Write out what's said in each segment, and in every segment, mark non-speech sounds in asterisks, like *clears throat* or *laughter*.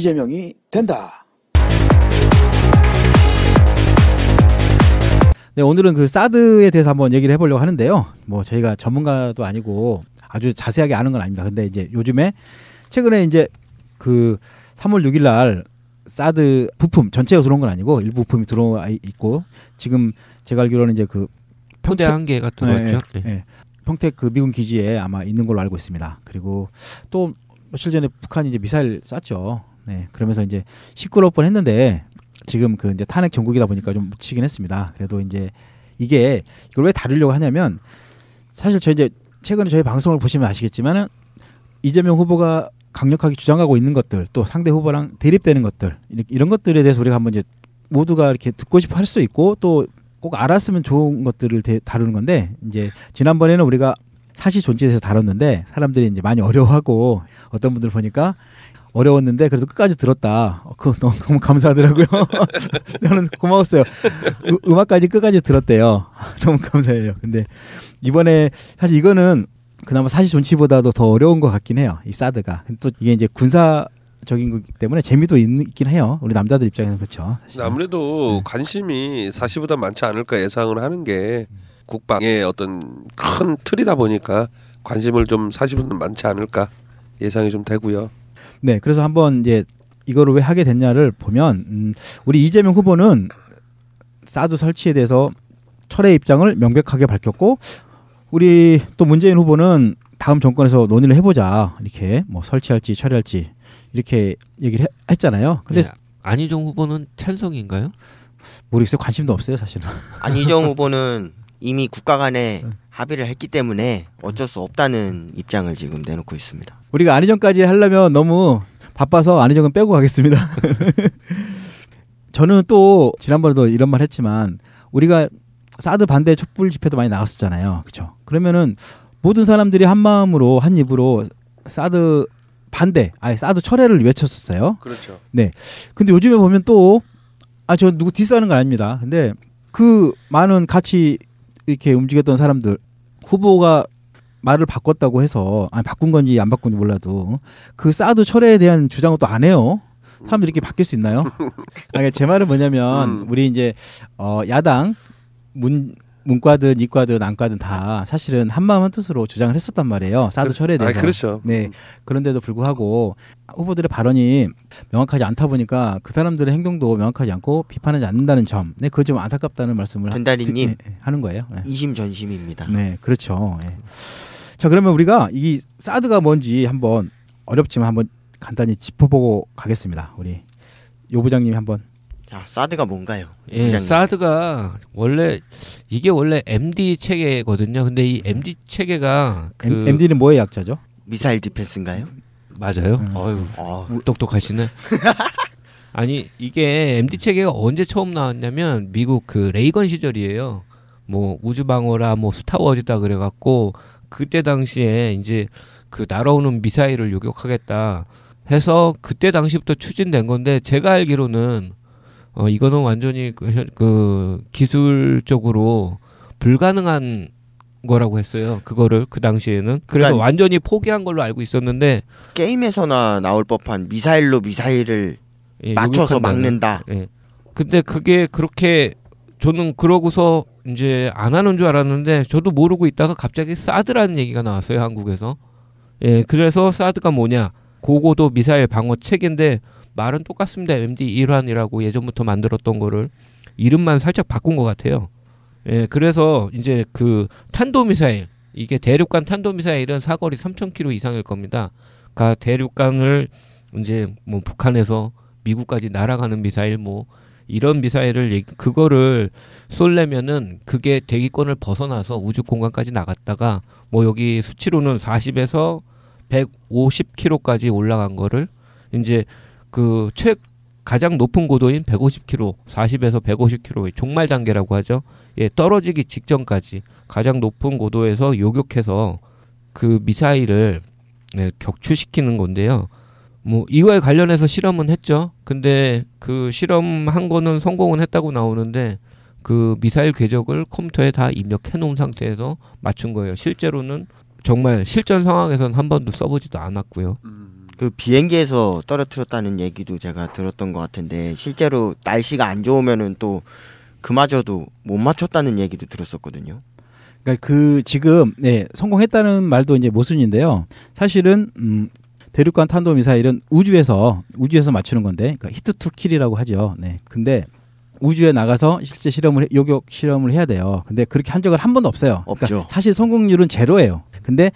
이재명이 된다. 네, 오늘은 그 사드에 대해서 한번 얘기를 해보려고 하는데요. 뭐 저희가 전문가도 아니고 아주 자세하게 아는 건 아닙니다. 근데 이제 요즘에 최근에 이제 그 3월 6일 날 사드 부품 전체가 들어온 건 아니고 일부 부품이 들어와 있고 지금 제가 알기로는 이제 그 포대 한 개가 들어왔죠. 네, 네. 평택 그 미군 기지에 아마 있는 걸로 알고 있습니다. 그리고 또 며칠 전에 북한이 이제 미사일 쐈죠. 네, 그러면서 이제 시끄러울 뻔 했는데 지금 그 이제 탄핵 전국이다 보니까 좀 묻히긴 했습니다. 그래도 이제 이게 이걸 왜 다루려고 하냐면 사실 저 이제 최근에 저희 방송을 보시면 아시겠지만은 이재명 후보가 강력하게 주장하고 있는 것들 또 상대 후보랑 대립되는 것들 이런 것들에 대해서 우리가 한번 이제 모두가 이렇게 듣고 싶어 할 수 있고 또 꼭 알았으면 좋은 것들을 다루는 건데 이제 지난번에는 우리가 사실 존재에서 다뤘는데 사람들이 이제 많이 어려워하고 어떤 분들 보니까 어려웠는데 그래도 끝까지 들었다. 어, 그거 너무, 너무 감사하더라고요. *laughs* 저는 고마웠어요. 음, 악까지 끝까지 들었대요. *laughs* 너무 감사해요. 근데 이번에 사실 이거는 그나마 사실 존치보다도 더 어려운 것 같긴 해요. 이 사드가. 또 이게 이제 군사 적인 거기 때문에 재미도 있, 긴 해요. 우리 남자들 입장에서 그렇죠. 사실. 아무래도 네. 관심이 사실보다 많지 않을까 예상을 하는 게 국방의 어떤 큰 틀이다 보니까 관심을 좀 사실보다 많지 않을까 예상이 좀 되고요. 네, 그래서 한번 이제 이거를 왜 하게 됐냐를 보면 음, 우리 이재명 후보는 사드 설치에 대해서 철의 입장을 명백하게 밝혔고 우리 또 문재인 후보는 다음 정권에서 논의를 해보자 이렇게 뭐 설치할지 철회할지 이렇게 얘기를 했, 잖아요 근데 네, 안희정 후보는 찬성인가요? 모르겠어요. 관심도 없어요, 사실은. 안희정 후보는 이미 국가 간에 합의를 했기 때문에 어쩔 수 없다는 입장을 지금 내놓고 있습니다. 우리가 안희정까지 하려면 너무 바빠서 안희정은 빼고 가겠습니다. *laughs* 저는 또 지난번에도 이런 말 했지만 우리가 사드 반대 촛불 집회도 많이 나왔었잖아요. 그렇죠? 그러면은 모든 사람들이 한 마음으로 한 입으로 사드 반대, 아예 사드 철회를 외쳤었어요. 그렇죠. 네. 근데 요즘에 보면 또 아 저 누구 디스하는 건 아닙니다. 근데 그 많은 같이 이렇게 움직였던 사람들 후보가 말을 바꿨다고 해서 아니 바꾼 건지 안 바꾼지 몰라도 그 사드 철회에 대한 주장은 또 안 해요. 사람들이 이렇게 바뀔 수 있나요? *laughs* 아니, 제 말은 뭐냐면 음. 우리 이제 어 야당 문 문과든 이과든 안과든 다 사실은 한마음 한뜻으로 주장을 했었단 말이에요. 사드 철회에 대해서. 아, 그렇죠. 네. 음. 그런데도 불구하고 후보들의 발언이 명확하지 않다 보니까 그 사람들의 행동도 명확하지 않고 비판하지 않는다는 점. 네, 그거 좀 안타깝다는 말씀을 전다리님 네, 네, 하는 거예요. 네. 이심 전심입니다. 네, 그렇죠. 네. 자, 그러면 우리가 이 사드가 뭔지 한번 어렵지만 한번 간단히 짚어보고 가겠습니다. 우리 요 부장님이 한번 자, 사드가 뭔가요? 예, 부장님. 사드가 원래 이게 원래 MD 체계거든요. 근데 이 MD 체계가 그 MD는 뭐의 약자죠? 미사일 디펜스인가요? 맞아요. 음. 어유 어. 똑똑하시네. *laughs* 아니 이게 MD 체계가 언제 처음 나왔냐면 미국 그 레이건 시절이에요. 뭐 우주 방어라 뭐 스타워즈다 그래갖고 그때 당시에 이제 그 날아오는 미사일을 요격하겠다 해서 그때 당시부터 추진된 건데 제가 알기로는 어 이거는 완전히 그, 그 기술적으로 불가능한 거라고 했어요. 그거를 그 당시에는 그래서 그러니까 완전히 포기한 걸로 알고 있었는데 게임에서나 나올 법한 미사일로 미사일을 예, 맞춰서 막는다. 예. 근데 그게 그렇게 저는 그러고서 이제 안 하는 줄 알았는데 저도 모르고 있다가 갑자기 사드라는 얘기가 나왔어요 한국에서. 예, 그래서 사드가 뭐냐? 고고도 미사일 방어 체계인데 말은 똑같습니다. MD 일환이라고 예전부터 만들었던 거를 이름만 살짝 바꾼 것 같아요. 예, 그래서 이제 그 탄도미사일 이게 대륙간 탄도미사일은 사거리 3,000km 이상일 겁니다. 그러니까 대륙간을 이제 뭐 북한에서 미국까지 날아가는 미사일 뭐 이런 미사일을 그거를 쏠려면은 그게 대기권을 벗어나서 우주 공간까지 나갔다가 뭐 여기 수치로는 40에서 150km까지 올라간 거를 이제 그 최 가장 높은 고도인 150km, 40에서 150km 종말 단계라고 하죠. 예, 떨어지기 직전까지 가장 높은 고도에서 요격해서 그 미사일을 예, 격추시키는 건데요. 뭐 이거에 관련해서 실험은 했죠. 근데 그 실험한 거는 성공은 했다고 나오는데 그 미사일 궤적을 컴퓨터에 다 입력해 놓은 상태에서 맞춘 거예요. 실제로는 정말 실전 상황에서는 한 번도 써보지도 않았고요. 음. 그 비행기에서 떨어뜨렸다는 얘기도 제가 들었던 것 같은데 실제로 날씨가 안 좋으면은 또 그마저도 못 맞췄다는 얘기도 들었었거든요. 그러니까 그 지금 네, 성공했다는 말도 이제 모순인데요. 사실은 음 대륙간 탄도 미사일은 우주에서 우주에서 맞추는 건데 그러니까 hit to kill이라고 하죠. 네. 근데 우주에 나가서 실제 실험을 해- 요격 실험을 해야 돼요. 근데 그렇게 한 적은 한 번도 없어요. 그러니까 없죠. 사실 성공률은 제로예요. 근데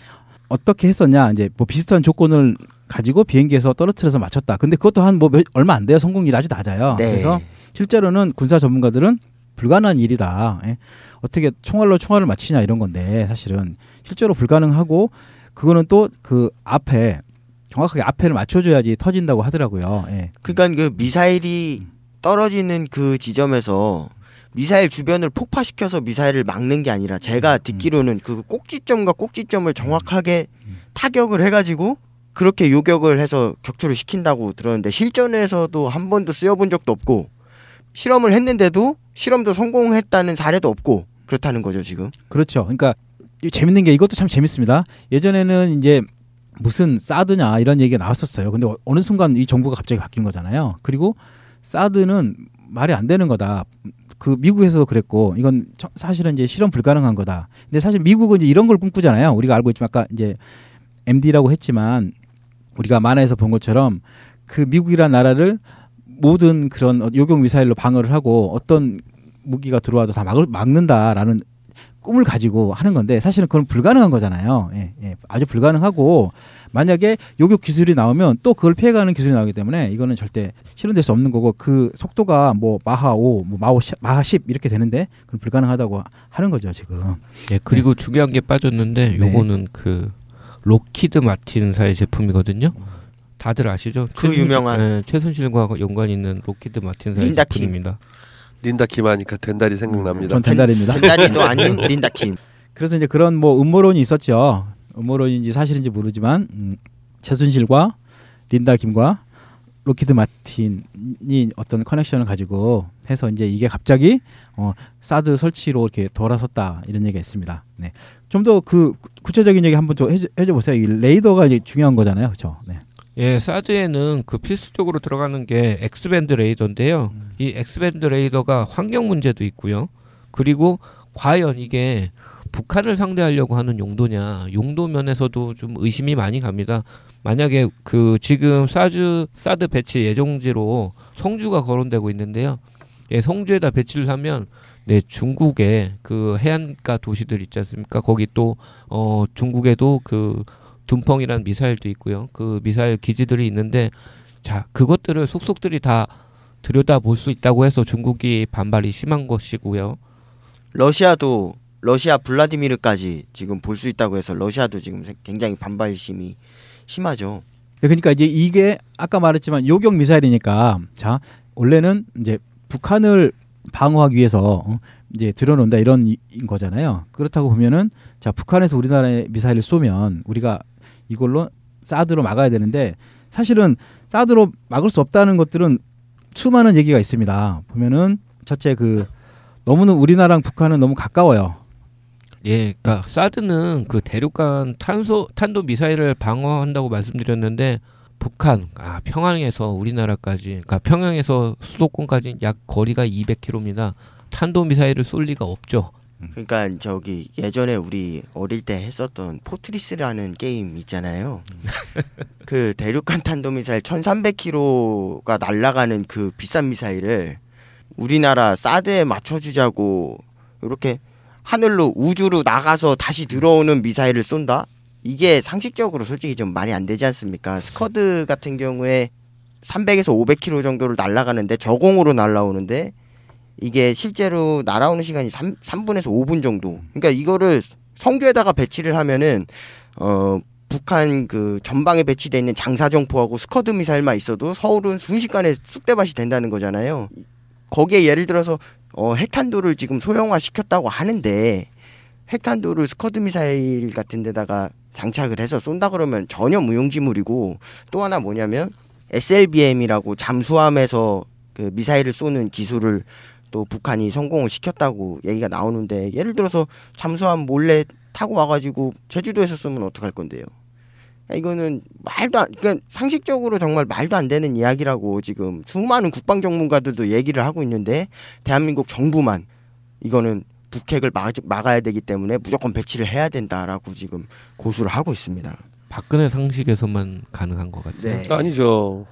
어떻게 했었냐? 이제 뭐 비슷한 조건을 가지고 비행기에서 떨어뜨려서 맞췄다. 근데 그것도 한 뭐 얼마 안 돼요. 성공률이 아주 낮아요. 네. 그래서 실제로는 군사 전문가들은 불가능한 일이다. 예. 어떻게 총알로 총알을 맞히냐 이런 건데 사실은 실제로 불가능하고 그거는 또 그 앞에 정확하게 앞에를 맞춰줘야지 터진다고 하더라고요. 예. 그러니까 그 미사일이 떨어지는 그 지점에서 미사일 주변을 폭파시켜서 미사일을 막는 게 아니라 제가 듣기로는 그 꼭지점과 꼭지점을 정확하게 타격을 해가지고 그렇게 요격을 해서 격추를 시킨다고 들었는데 실전에서도 한 번도 쓰여본 적도 없고 실험을 했는데도 실험도 성공했다는 사례도 없고 그렇다는 거죠 지금. 그렇죠. 그러니까 이 재밌는 게 이것도 참 재밌습니다. 예전에는 이제 무슨 사드냐 이런 얘기가 나왔었어요. 근데 어- 어느 순간 이 정부가 갑자기 바뀐 거잖아요. 그리고 사드는 말이 안 되는 거다. 그 미국에서도 그랬고 이건 저- 사실은 이제 실험 불가능한 거다. 근데 사실 미국은 이제 이런 걸 꿈꾸잖아요. 우리가 알고 있지만 아까 이제 MD라고 했지만 우리가 만화에서 본 것처럼 그 미국이라는 나라를 모든 그런 어, 요격 미사일로 방어를 하고 어떤 무기가 들어와도 다 막을, 막는다라는 꿈을 가지고 하는 건데 사실은 그건 불가능한 거잖아요. 예, 예, 아주 불가능하고 만약에 요격 기술이 나오면 또 그걸 피해가는 기술이 나오기 때문에 이거는 절대 실현될 수 없는 거고 그 속도가 뭐 마하 5, 뭐 마하 10, 마하 10 이렇게 되는데 그건 불가능하다고 하는 거죠 지금. 예, 그리고 중요한 게 빠졌는데 네. 요거는 그 록히드 마틴사의 제품이거든요. 다들 아시죠? 그 최순실- 유명한- 예, 최순실과 연관 있는 록히드 마틴사의 린다 킴. 제품입니다. 린다 김하니까 된달이 생각납니다. 전 된달입니다. *laughs* 덴다리도 아닌 린다 킴. 그래서 이제 그런 뭐 음모론이 있었죠. 음모론인지 사실인지 모르지만 음, 최순실과 린다 김과 록히드 마틴이 어떤 커넥션을 가지고 해서 이제 이게 갑자기 어, 사드 설치로 이렇게 돌아섰다 이런 얘기가 있습니다. 네. 좀 더 그 구체적인 얘기 한번 좀 해줘, 해줘 보세요. 이 레이더가 이제 중요한 거잖아요, 그렇죠? 네. 예, 사드에는 그 필수적으로 들어가는 게 X-band 레이더인데요. 음. 이 X-band 레이더가 환경 문제도 있고요. 그리고 과연 이게 북한을 상대하려고 하는 용도냐, 용도 면에서도 좀 의심이 많이 갑니다. 만약에 그 지금 사드 사드 배치 예정지로 성주가 거론되고 있는데요. 예, 성주에다 배치를 하면 네, 중국의 그 해안가 도시들 있지 않습니까? 거기 또 어 중국에도 그 둔펑이라는 미사일도 있고요. 그 미사일 기지들이 있는데 자 그것들을 속속들이 다 들여다 볼 수 있다고 해서 중국이 반발이 심한 것이고요. 러시아도 러시아 블라디미르까지 지금 볼 수 있다고 해서 러시아도 지금 굉장히 반발심이 심하죠. 네, 그러니까 이제 이게 아까 말했지만 요격 미사일이니까 자 원래는 이제 북한을 방어하기 위해서 어, 이제 들여놓는다 이런 거잖아요. 그렇다고 보면은 자 북한에서 우리나라에 미사일을 쏘면 우리가 이걸로 사드로 막아야 되는데 사실은 사드로 막을 수 없다는 것들은 수많은 얘기가 있습니다. 보면은 첫째 그 너무는 우리나라랑 북한은 너무 가까워요. 예, 그러니까 사드는 그 대륙간 탄소 탄도 미사일을 방어한다고 말씀드렸는데 북한 아 평양에서 우리나라까지 그러니까 평양에서 수도권까지 약 거리가 200km입니다. 탄도 미사일을 쏠 리가 없죠. 그러니까 저기 예전에 우리 어릴 때 했었던 포트리스라는 게임 있잖아요. *laughs* 그 대륙간 탄도 미사일 1,300km가 날아가는 그 비싼 미사일을 우리나라 사드에 맞춰주자고 이렇게 하늘로 우주로 나가서 다시 들어오는 미사일을 쏜다? 이게 상식적으로 솔직히 좀 말이 안 되지 않습니까? 스커드 같은 경우에 300에서 500km 정도를 날아가는데 저공으로 날아오는데 이게 실제로 날아오는 시간이 3, 3분에서 5분 정도. 그러니까 이거를 성주에다가 배치를 하면은 어 북한 그 전방에 배치돼 있는 장사정포하고 스커드 미사일만 있어도 서울은 순식간에 쑥대밭이 된다는 거잖아요. 거기에 예를 들어서 어 핵탄두를 지금 소형화 시켰다고 하는데 핵탄두를 스커드 미사일 같은 데다가 장착을 해서 쏜다 그러면 전혀 무용지물이고 또 하나 뭐냐면 SLBM이라고 잠수함에서 그 미사일을 쏘는 기술을 또 북한이 성공을 시켰다고 얘기가 나오는데 예를 들어서 잠수함 몰래 타고 와가지고 제주도에서 쏘면 어떡할 건데요? 이거는 말도 안, 그러니까 상식적으로 정말 말도 안 되는 이야기라고 지금 수많은 국방 전문가들도 얘기를 하고 있는데 대한민국 정부만 이거는 북핵을 막, 막아야 되기 때문에 무조건 배치를 해야 된다라고 지금 고수를 하고 있습니다. 박근혜 상식에서만 가능한 것 같아요. 네. 아니죠.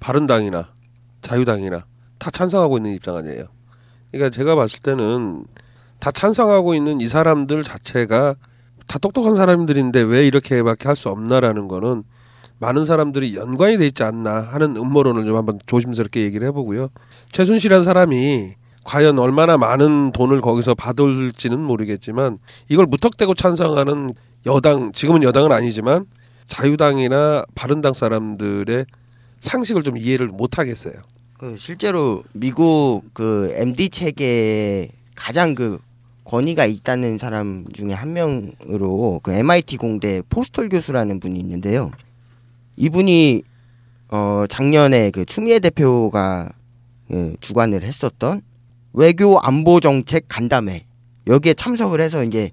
바른당이나 자유당이나 다 찬성하고 있는 입장 아니에요. 그러니까 제가 봤을 때는 다 찬성하고 있는 이 사람들 자체가 다 똑똑한 사람들인데 왜 이렇게밖에 할 수 없나라는 거는 많은 사람들이 연관이 돼 있지 않나 하는 음모론을 좀 한번 조심스럽게 얘기를 해보고요. 최순실이라는 사람이 과연 얼마나 많은 돈을 거기서 받을지는 모르겠지만 이걸 무턱대고 찬성하는 여당 지금은 여당은 아니지만 자유당이나 바른당 사람들의 상식을 좀 이해를 못 하겠어요. 그 실제로 미국 그 MD 체계에 가장 그 권위가 있다는 사람 중에 한 명으로 그 MIT 공대 포스톨 교수라는 분이 있는데요. 이분이 어 작년에 그 추미애 대표가 그 주관을 했었던 외교 안보 정책 간담회 여기에 참석을 해서 이제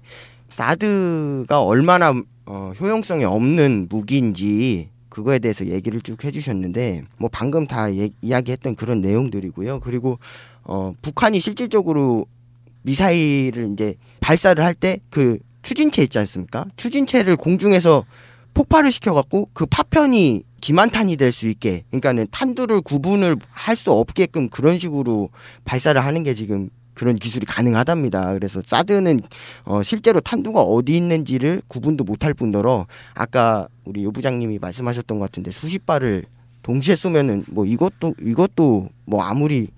사드가 얼마나 어, 효용성이 없는 무기인지 그거에 대해서 얘기를 쭉 해주셨는데 뭐 방금 다 예, 이야기했던 그런 내용들이고요. 그리고 어, 북한이 실질적으로 미사일을 이제 발사를 할 때 그 추진체 있지 않습니까? 추진체를 공중에서 폭발을 시켜갖고 그 파편이 기만탄이 될 수 있게 그러니까는 탄두를 구분을 할 수 없게끔 그런 식으로 발사를 하는 게 지금 그런 기술이 가능하답니다. 그래서 사드는 어 실제로 탄두가 어디 있는지를 구분도 못할 뿐더러 아까 우리 요 부장님이 말씀하셨던 것 같은데 수십 발을 동시에 쏘면은 뭐 이것도 이것도 뭐 아무리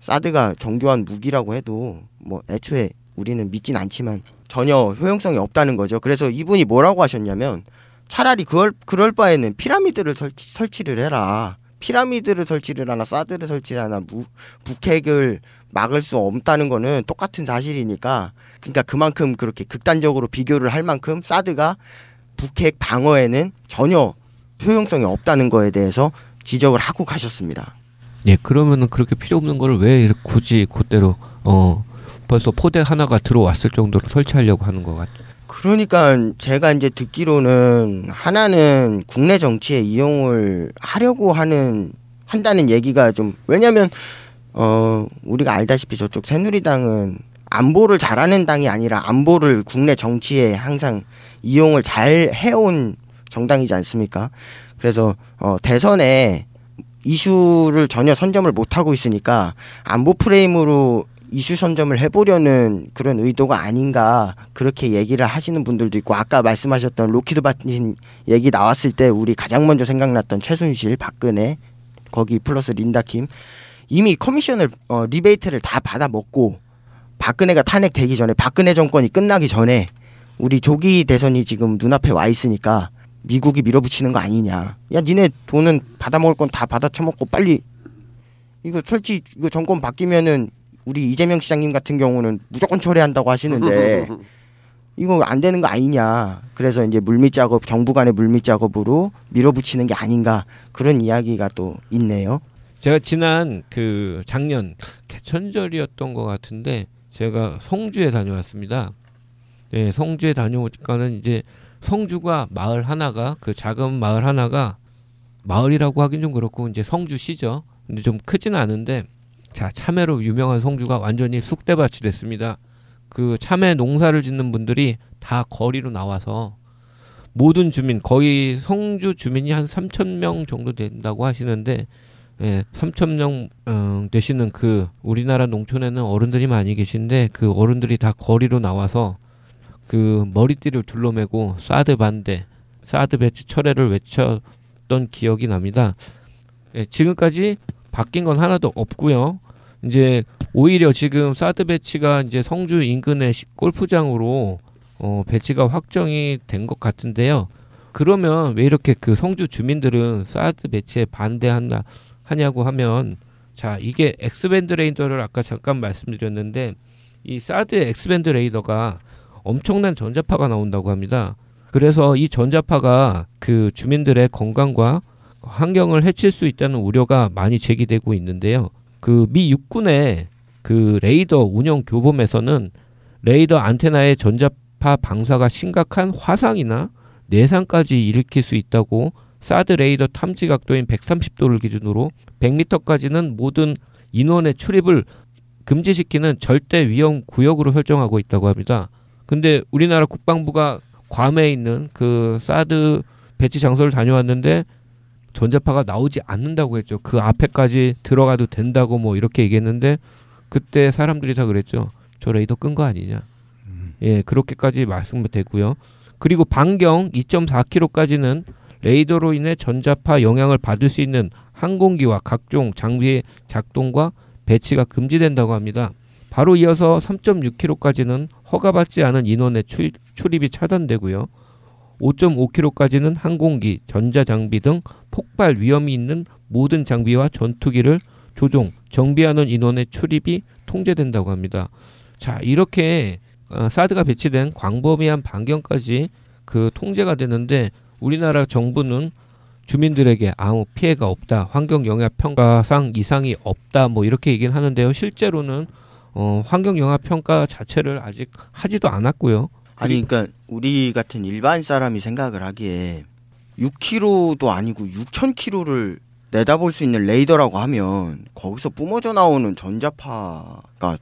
사드가 정교한 무기라고 해도 뭐 애초에 우리는 믿진 않지만 전혀 효용성이 없다는 거죠. 그래서 이분이 뭐라고 하셨냐면 차라리 그럴 그럴 바에는 피라미드를 설치, 설치를 해라. 피라미드를 설치를 하나 사드를 설치를 하나 무, 북핵을 막을 수 없다는 거는 똑같은 사실이니까 그러니까 그만큼 그렇게 극단적으로 비교를 할 만큼 사드가 북핵 방어에는 전혀 효용성이 없다는 거에 대해서 지적을 하고 가셨습니다. 예, 그러면은 그렇게 필요 없는 거를 왜 굳이 그대로 어 벌써 포대 하나가 들어왔을 정도로 설치하려고 하는 것 같죠. 그러니까 제가 이제 듣기로는 하나는 국내 정치에 이용을 하려고 하는 한다는 얘기가 좀 왜냐면 어 우리가 알다시피 저쪽 새누리당은 안보를 잘하는 당이 아니라 안보를 국내 정치에 항상 이용을 잘 해온 정당이지 않습니까? 그래서 어 대선에 이슈를 전혀 선점을 못 하고 있으니까 안보 프레임으로 이슈 선점을 해보려는 그런 의도가 아닌가 그렇게 얘기를 하시는 분들도 있고 아까 말씀하셨던 록히드 마틴 얘기 나왔을 때 우리 가장 먼저 생각났던 최순실, 박근혜 거기 플러스 린다킴 이미 커미션을 어, 리베이트를 다 받아 먹고 박근혜가 탄핵되기 전에 박근혜 정권이 끝나기 전에 우리 조기 대선이 지금 눈앞에 와 있으니까 미국이 밀어붙이는 거 아니냐. 야, 니네 돈은 받아 먹을 건 다 받아 처먹고 빨리 이거 솔직히 이거 정권 바뀌면은 우리 이재명 시장님 같은 경우는 무조건 철회한다고 하시는데 *laughs* 이거 안 되는 거 아니냐. 그래서 이제 물밑 작업, 정부 간의 물밑 작업으로 밀어붙이는 게 아닌가 그런 이야기가 또 있네요. 제가 지난 그 작년 개천절이었던 것 같은데 제가 성주에 다녀왔습니다. 네, 성주에 다녀오니까는 이제 성주가 마을 하나가 그 작은 마을 하나가 마을이라고 하긴 좀 그렇고 이제 성주시죠. 근데 좀 크지는 않은데 자 참외로 유명한 성주가 완전히 쑥대밭이 됐습니다. 그 참외 농사를 짓는 분들이 다 거리로 나와서 모든 주민 거의 성주 주민이 한 3천 명 정도 된다고 하시는데 예, 3천 명 어, 되시는 그 우리나라 농촌에는 어른들이 많이 계신데 그 어른들이 다 거리로 나와서 그 머리띠를 둘러매고 사드 반대, 사드 배치 철회를 외쳤던 기억이 납니다. 예, 지금까지 바뀐 건 하나도 없고요. 이제 오히려 지금 사드 배치가 이제 성주 인근의 시- 골프장으로 어, 배치가 확정이 된 것 같은데요. 그러면 왜 이렇게 그 성주 주민들은 사드 배치에 반대한다 하냐고 하면 자 이게 X-band 레이더를 아까 잠깐 말씀드렸는데 이 사드 X-band 레이더가 엄청난 전자파가 나온다고 합니다. 그래서 이 전자파가 그 주민들의 건강과 환경을 해칠 수 있다는 우려가 많이 제기되고 있는데요. 그 미 육군의 그 레이더 운영 교범에서는 레이더 안테나의 전자파 방사가 심각한 화상이나 내상까지 일으킬 수 있다고 사드 레이더 탐지 각도인 130도를 기준으로 100m까지는 모든 인원의 출입을 금지시키는 절대 위험 구역으로 설정하고 있다고 합니다. 근데 우리나라 국방부가 괌에 있는 그 사드 배치 장소를 다녀왔는데 전자파가 나오지 않는다고 했죠. 그 앞에까지 들어가도 된다고 뭐 이렇게 얘기했는데 그때 사람들이 다 그랬죠. 저 레이더 끈 거 아니냐. 예, 그렇게까지 말씀되고요. 그리고 반경 2.4km까지는 레이더로 인해 전자파 영향을 받을 수 있는 항공기와 각종 장비의 작동과 배치가 금지된다고 합니다. 바로 이어서 3.6km까지는 허가받지 않은 인원의 출, 출입이 차단되고요. 5.5km까지는 항공기, 전자장비 등 폭발 위험이 있는 모든 장비와 전투기를 조종, 정비하는 인원의 출입이 통제된다고 합니다. 자, 이렇게 어, 사드가 배치된 광범위한 반경까지 그 통제가 되는데 우리나라 정부는 주민들에게 아무 피해가 없다, 환경 영향 평가상 이상이 없다, 뭐 이렇게 얘기는 하는데요. 실제로는 어, 환경 영향 평가 자체를 아직 하지도 않았고요. 아니 그러니까 우리 같은 일반 사람이 생각을 하기에 6km도 아니고 6,000km를 내다볼 수 있는 레이더라고 하면 거기서 뿜어져 나오는 전자파가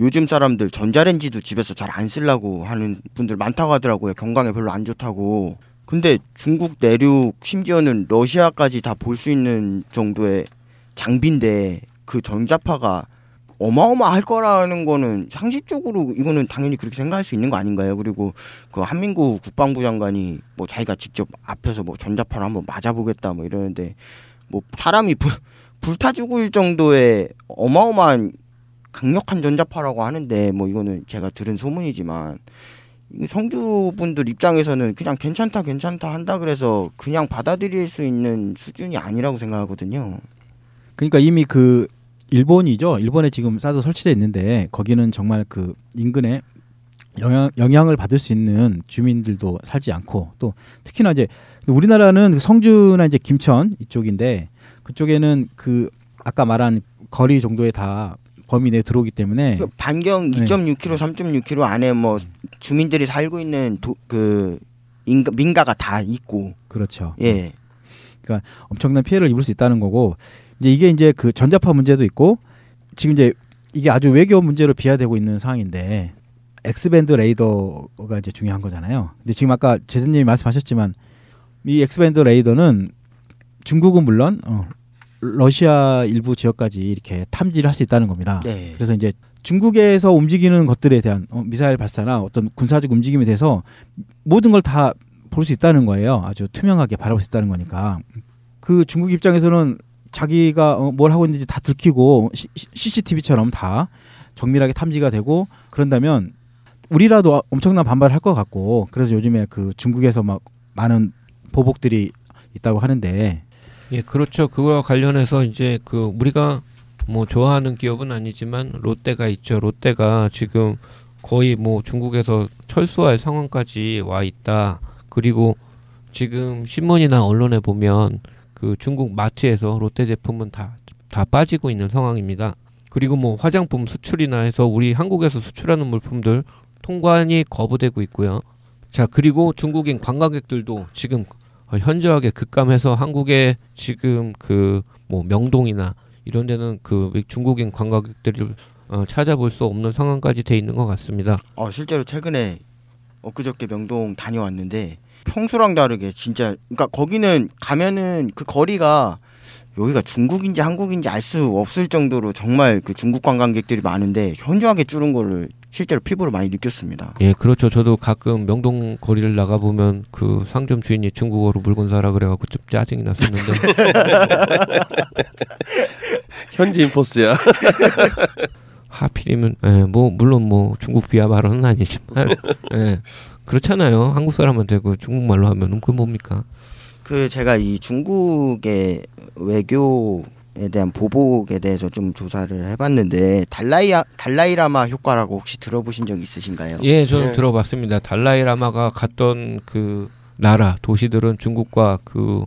요즘 사람들 전자레인지도 집에서 잘 안 쓰려고 하는 분들 많다고 하더라고요. 경광에 별로 안 좋다고. 근데 중국 내륙 심지어는 러시아까지 다 볼 수 있는 정도의 장비인데 그 전자파가 어마어마할 거라는 거는 상식적으로 이거는 당연히 그렇게 생각할 수 있는 거 아닌가요? 그리고 그 한민구 국방부 장관이 뭐 자기가 직접 앞에서 뭐 전자파를 한번 맞아보겠다 뭐 이러는데 뭐 사람이 불, 불타 죽을 정도의 어마어마한 강력한 전자파라고 하는데 뭐 이거는 제가 들은 소문이지만 성주분들 입장에서는 그냥 괜찮다 괜찮다 한다 그래서 그냥 받아들일 수 있는 수준이 아니라고 생각하거든요. 그러니까 이미 그 일본이죠. 일본에 지금 사드 설치돼 있는데 거기는 정말 그 인근에 영향, 영향을 받을 수 있는 주민들도 살지 않고 또 특히나 이제 우리나라는 그 성주나 이제 김천 이쪽인데 그쪽에는 그 아까 말한 거리 정도에 다 범위 내에 들어오기 때문에 그 반경 네. 2.6km, 3.6km 안에 뭐 주민들이 살고 있는 도, 그 인가, 민가가 다 있고 그렇죠. 예. 엄청난 피해를 입을 수 있다는 거고 이제 이게 이제 그 전자파 문제도 있고 지금 이제 이게 아주 외교 문제로 비화되고 있는 상황인데 X-band 레이더가 이제 중요한 거잖아요. 근데 지금 아까 제재님이 말씀하셨지만 이 X-band 레이더는 중국은 물론 어, 러시아 일부 지역까지 이렇게 탐지를 할 수 있다는 겁니다. 네. 그래서 이제 중국에서 움직이는 것들에 대한 어, 미사일 발사나 어떤 군사적 움직임에 대해서 모든 걸 다 볼 수 있다는 거예요. 아주 투명하게 바라볼 수 있다는 거니까. 그 중국 입장에서는 자기가 어, 뭘 하고 있는지 다 들키고 시- 시- CCTV처럼 다 정밀하게 탐지가 되고 그런다면 우리라도 엄청난 반발을 할 것 같고 그래서 요즘에 그 중국에서 막 많은 보복들이 있다고 하는데 예, 그렇죠. 그거와 관련해서 이제 그 우리가 뭐 좋아하는 기업은 아니지만 롯데가 있죠. 롯데가 지금 거의 뭐 중국에서 철수할 상황까지 와 있다. 그리고 지금 신문이나 언론에 보면 그 중국 마트에서 롯데 제품은 다, 다 빠지고 있는 상황입니다. 그리고 뭐 화장품 수출이나 해서 우리 한국에서 수출하는 물품들 통관이 거부되고 있고요. 자, 그리고 중국인 관광객들도 지금 어, 현저하게 급감해서 한국에 지금 그 뭐 명동이나 이런 데는 그 중국인 관광객들을 어, 찾아볼 수 없는 상황까지 돼 있는 것 같습니다. 어 실제로 최근에 엊그저께 명동 다녀왔는데 평소랑 다르게 진짜 그러니까 거기는 가면은 그 거리가 여기가 중국인지 한국인지 알 수 없을 정도로 정말 그 중국 관광객들이 많은데 현저하게 줄은 거를 실제로 피부로 많이 느꼈습니다. 예, 그렇죠. 저도 가끔 명동 거리를 나가 보면 그 상점 주인이 중국어로 물건 사라 그래갖고 좀 짜증이 났었는데 *laughs* 현지 인 포스야. *laughs* 하필이면 예, 뭐 물론 뭐 중국 비하 발언은 아니지만 예, 그렇잖아요. 한국 사람한테 그 중국말로 하면 그 뭡니까? 그 제가 이 중국의 외교에 대한 보복에 대해서 좀 조사를 해봤는데 달라이 달라이라마 효과라고 혹시 들어보신 적 있으신가요? 예, 저는 예. 들어봤습니다. 달라이라마가 갔던 그 나라 도시들은 중국과 그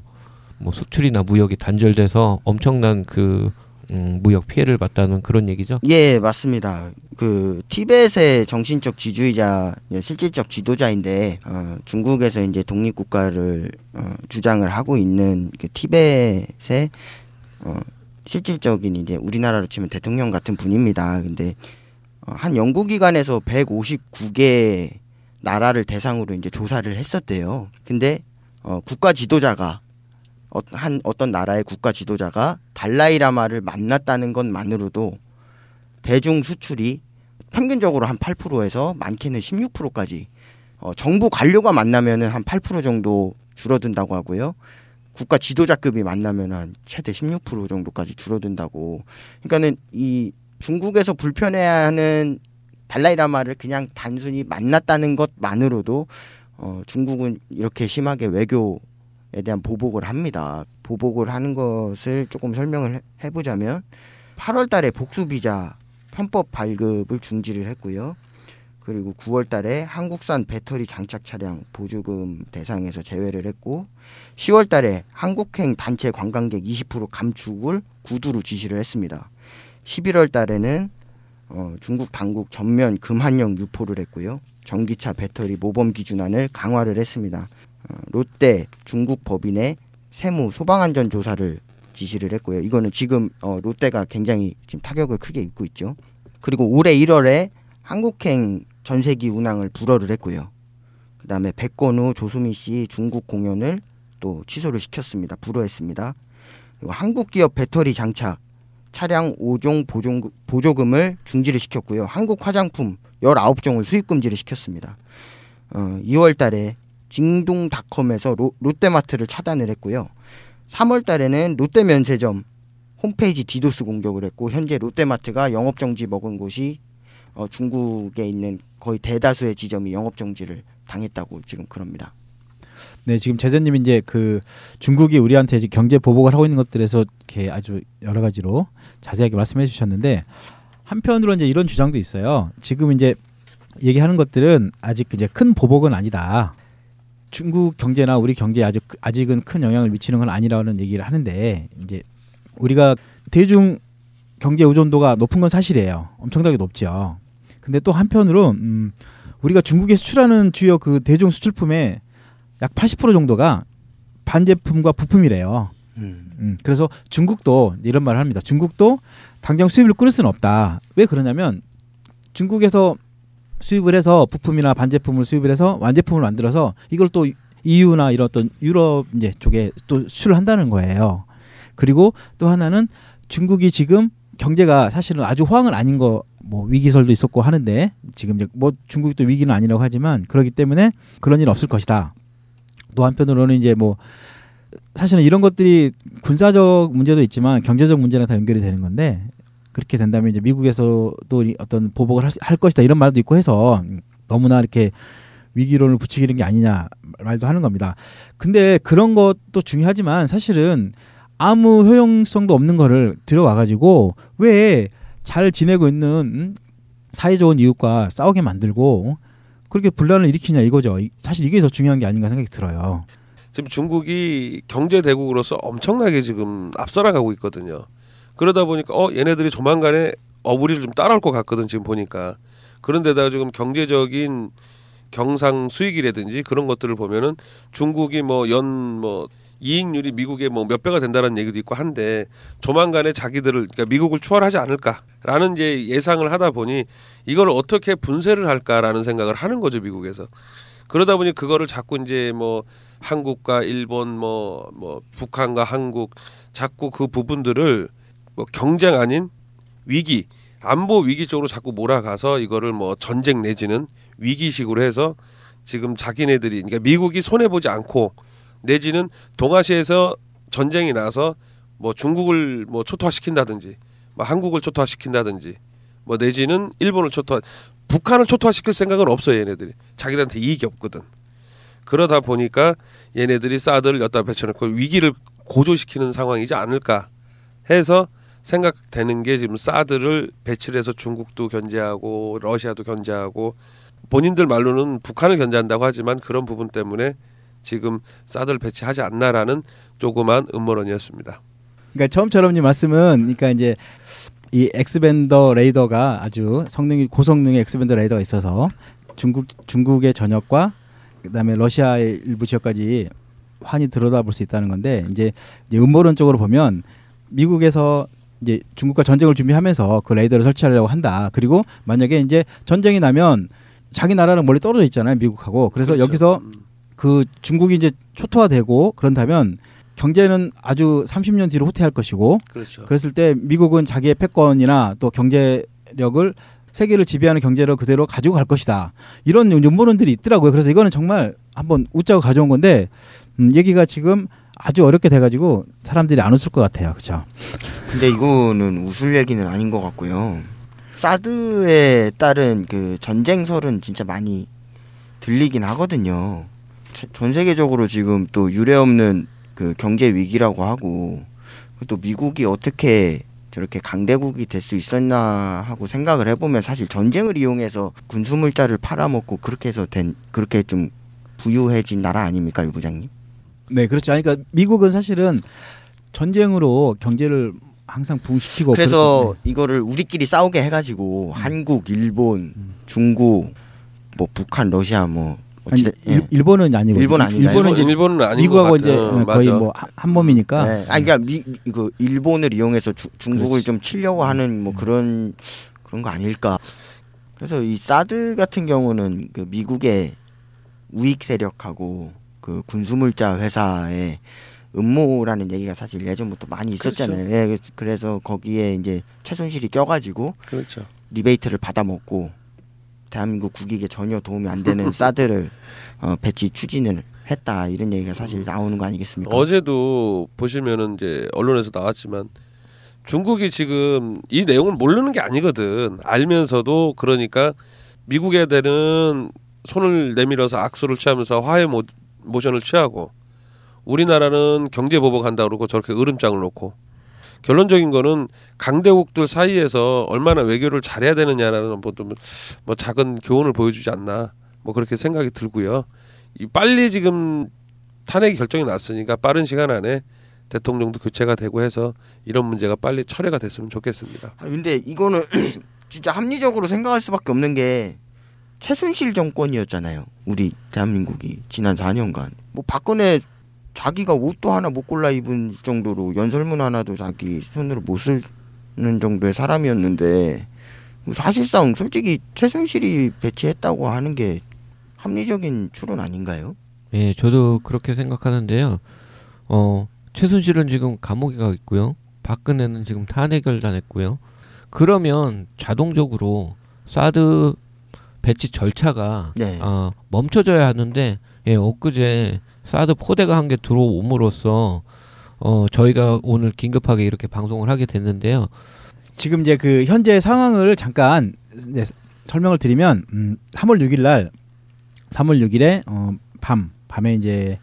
뭐 수출이나 무역이 단절돼서 엄청난 그 음, 무역 피해를 봤다는 그런 얘기죠. 예, 맞습니다. 그 티벳의 정신적 지주이자 실질적 지도자인데 어, 중국에서 이제 독립 국가를 어, 주장을 하고 있는 그 티벳의 어, 실질적인 이제 우리나라로 치면 대통령 같은 분입니다. 근데 어, 한 연구기관에서 159개 나라를 대상으로 이제 조사를 했었대요. 근데 어, 국가 지도자가 어, 한 어떤 나라의 국가 지도자가 달라이라마를 만났다는 것만으로도 대중 수출이 평균적으로 한 8%에서 많게는 16%까지 어, 정부 관료가 만나면은 한 8% 정도 줄어든다고 하고요. 국가 지도자급이 만나면 한 최대 16% 정도까지 줄어든다고. 그러니까는 이 중국에서 불편해하는 달라이라마를 그냥 단순히 만났다는 것만으로도 어, 중국은 이렇게 심하게 외교 에 대한 보복을 합니다. 보복을 하는 것을 조금 설명을 해보자면 8월 달에 복수 비자 편법 발급을 중지를 했고요. 그리고 9월 달에 한국산 배터리 장착 차량 보조금 대상에서 제외를 했고 10월 달에 한국행 단체 관광객 20% 감축을 구두로 지시를 했습니다. 11월 달에는 어, 중국 당국 전면 금한령 유포를 했고요. 전기차 배터리 모범 기준안을 강화를 했습니다. 어, 롯데 중국 법인의 세무 소방안전 조사를 지시를 했고요. 이거는 지금 어, 롯데가 굉장히 지금 타격을 크게 입고 있죠. 그리고 올해 1월에 한국행 전세기 운항을 불허를 했고요. 그다음에 백건우, 조수미 씨 중국 공연을 또 취소를 시켰습니다. 불허했습니다. 그리고 한국 기업 배터리 장착 차량 5종 보조, 금을 중지를 시켰고요. 한국 화장품 19종을 수입 금지를 시켰습니다. 어, 2월 달에 징동닷컴에서 로, 롯데마트를 차단을 했고요. 3월 달에는 롯데 면세점 홈페이지 디도스 공격을 했고 현재 롯데마트가 영업 정지 먹은 곳이 어, 중국에 있는 거의 대다수의 지점이 영업 정지를 당했다고 지금 그럽니다. 네, 지금 재재님 이제 그 중국이 우리한테 경제 보복을 하고 있는 것들에서 이렇게 아주 여러 가지로 자세하게 말씀해 주셨는데 한편으로 이제 이런 주장도 있어요. 지금 이제 얘기하는 것들은 아직 이제 큰 보복은 아니다. 중국 경제나 우리 경제에 아직 아직은 큰 영향을 미치는 건 아니라는 얘기를 하는데 이제 우리가 대중 경제 의존도가 높은 건 사실이에요. 엄청나게 높죠. 근데 또 한편으로 음 우리가 중국에 수출하는 주요 그 대중 수출품의 약 80% 정도가 반제품과 부품이래요. 음. 음. 그래서 중국도 이런 말을 합니다. 중국도 당장 수입을 끊을 수는 없다. 왜 그러냐면 중국에서 수입을 해서 부품이나 반제품을 수입을 해서 완제품을 만들어서 이걸 또 EU나 이런 어떤 유럽 이제 쪽에 또 수출을 한다는 거예요. 그리고 또 하나는 중국이 지금 경제가 사실은 아주 호황은 아닌 거 뭐 위기설도 있었고 하는데 지금 이제 뭐 중국도 위기는 아니라고 하지만 그렇기 때문에 그런 일 없을 것이다. 또 한편으로는 이제 뭐 사실은 이런 것들이 군사적 문제도 있지만 경제적 문제랑 다 연결이 되는 건데 그렇게 된다면 이제 미국에서도 어떤 보복을 할, 할 것이다 이런 말도 있고 해서 너무나 이렇게 위기론을 부추기는 게 아니냐 말도 하는 겁니다. 근데 그런 것도 중요하지만 사실은 아무 효용성도 없는 거를 들어와 가지고 왜 잘 지내고 있는 사회 좋은 이웃과 싸우게 만들고 그렇게 분란을 일으키냐 이거죠. 사실 이게 더 중요한 게 아닌가 생각이 들어요. 지금 중국이 경제 대국으로서 엄청나게 지금 앞서나가고 있거든요. 그러다 보니까 어 얘네들이 조만간에 어부리를 좀 따라올 것 같거든 지금 보니까. 그런데다가 지금 경제적인 경상 수익이라든지 그런 것들을 보면은 중국이 뭐 연뭐 뭐 이익률이 미국의 뭐 몇 배가 된다는 얘기도 있고 한데 조만간에 자기들을 그러니까 미국을 추월하지 않을까라는 이제 예상을 하다 보니 이걸 어떻게 분쇄를 할까라는 생각을 하는 거죠 미국에서. 그러다 보니 그거를 자꾸 이제 뭐 한국과 일본 뭐뭐 뭐 북한과 한국 자꾸 그 부분들을 뭐 경쟁 아닌 위기 안보 위기 쪽으로 자꾸 몰아가서 이거를 뭐 전쟁 내지는 위기식으로 해서 지금 자기네들이 그러니까 미국이 손해 보지 않고 내지는 동아시아에서 전쟁이 나서 뭐 중국을 뭐 초토화시킨다든지 뭐 한국을 초토화시킨다든지 뭐 내지는 일본을 초토화 북한을 초토화시킬 생각은 없어요 얘네들이. 자기들한테 이익이 없거든. 그러다 보니까 얘네들이 사드를 여기다 배쳐놓고 위기를 고조시키는 상황이지 않을까 해서 생각되는 게 지금 사드를 배치를 해서 중국도 견제하고 러시아도 견제하고 본인들 말로는 북한을 견제한다고 하지만 그런 부분 때문에 지금 사드를 배치하지 않나라는 조그만 음모론이었습니다. 그러니까 처음처럼님 말씀은 그러니까 이제 이 X-band 레이더가 아주 성능이 고성능의 X-band 레이더가 있어서 중국 중국의 전역과 그다음에 러시아의 일부 지역까지 환히 들여다볼 수 있다는 건데 이제, 음모론적으로 보면 미국에서 이제 중국과 전쟁을 준비하면서 그 레이더를 설치하려고 한다. 그리고 만약에 이제 전쟁이 나면 자기 나라는 멀리 떨어져 있잖아요, 미국하고. 그래서 그렇죠. 여기서 음. 그 중국이 이제 초토화되고 그런다면 경제는 아주 30년 뒤로 후퇴할 것이고 그렇죠. 그랬을 때 미국은 자기의 패권이나 또 경제력을 세계를 지배하는 경제력 그대로 가지고 갈 것이다. 이런 음모론들이 있더라고요. 그래서 이거는 정말 한번 웃자고 가져온 건데 음, 얘기가 지금 아주 어렵게 돼가지고 사람들이 안 웃을 것 같아요. 그렇죠? 근데 이거는 웃을 얘기는 아닌 것 같고요. 사드에 따른 그 전쟁설은 진짜 많이 들리긴 하거든요. 자- 전 세계적으로 지금 또 유례 없는 그 경제 위기라고 하고 또 미국이 어떻게 저렇게 강대국이 될 수 있었나 하고 생각을 해보면 사실 전쟁을 이용해서 군수물자를 팔아먹고 그렇게 해서 된 그렇게 좀 부유해진 나라 아닙니까 유 부장님? 네, 그렇죠. 그러니까 미국은 사실은 전쟁으로 경제를 항상 부흥시키고 그래서 그- 이거를 우리끼리 싸우게 해가지고 한국, 일본, 중국, 뭐 북한, 러시아 뭐 아니, 일, 일본은 아니고 일본 아닌가요? 일본은 이제 일본은 아닌 미국하고 것 이제. 거의 맞아. 뭐 한 몸이니까 네. 아니 그러니까 미, 이거 일본을 이용해서 주- 중국을 그렇지. 좀 치려고 하는 뭐 그런 그런 거 아닐까. 그래서 이 사드 같은 경우는 그 미국의 우익 세력하고 그 군수물자 회사의 음모라는 얘기가 사실 예전부터 많이 있었잖아요. 예, 그래서- 그래서 거기에 이제 최순실이 껴가지고 그렇죠. 리베이트를 받아먹고 대한민국 국익에 전혀 도움이 안 되는 *laughs* 사드를 어, 배치 추진을 했다 이런 얘기가 사실 나오는 거 아니겠습니까? 어제도 보시면은 이제 언론에서 나왔지만 중국이 지금 이 내용을 모르는 게 아니거든. 알면서도 그러니까 미국 애들은 손을 내밀어서 악수를 취하면서 화해 모, 모션을 취하고 우리나라는 경제 보복 한다 그러고 저렇게 으름장을 놓고 결론적인 거는 강대국들 사이에서 얼마나 외교를 잘해야 되느냐라는 뭐, 좀, 뭐 작은 교훈을 보여주지 않나 뭐 그렇게 생각이 들고요. 이 빨리 지금 탄핵 결정이 났으니까 빠른 시간 안에 대통령도 교체가 되고 해서 이런 문제가 빨리 철회가 됐으면 좋겠습니다. 아, 근데 이거는 *clears throat* 진짜 합리적으로 생각할 수밖에 없는 게 최순실 정권이었잖아요. 우리 대한민국이 지난 4년간 뭐 박근혜 자기가 옷도 하나 못 골라 입은 정도로 연설문 하나도 자기 손으로 못 쓰는 정도의 사람이었는데 뭐 사실상 솔직히 최순실이 배치했다고 하는 게 합리적인 추론 아닌가요? 예, 저도 그렇게 생각하는데요. 어, 최순실은 지금 감옥에 가 있고요. 박근혜는 지금 탄핵을 당했고요. 그러면 자동적으로 사드 배치 절차가 네. 어, 멈춰져야 하는데 예, 엊그제 사드 포대가 한 개 들어옴으로써 어, 저희가 오늘 긴급하게 이렇게 방송을 하게 됐는데요. 지금 이제 그 현재 상황을 잠깐 이제 설명을 드리면 음, 3월 6일 날 3월 6일에 어, 밤 밤에 이제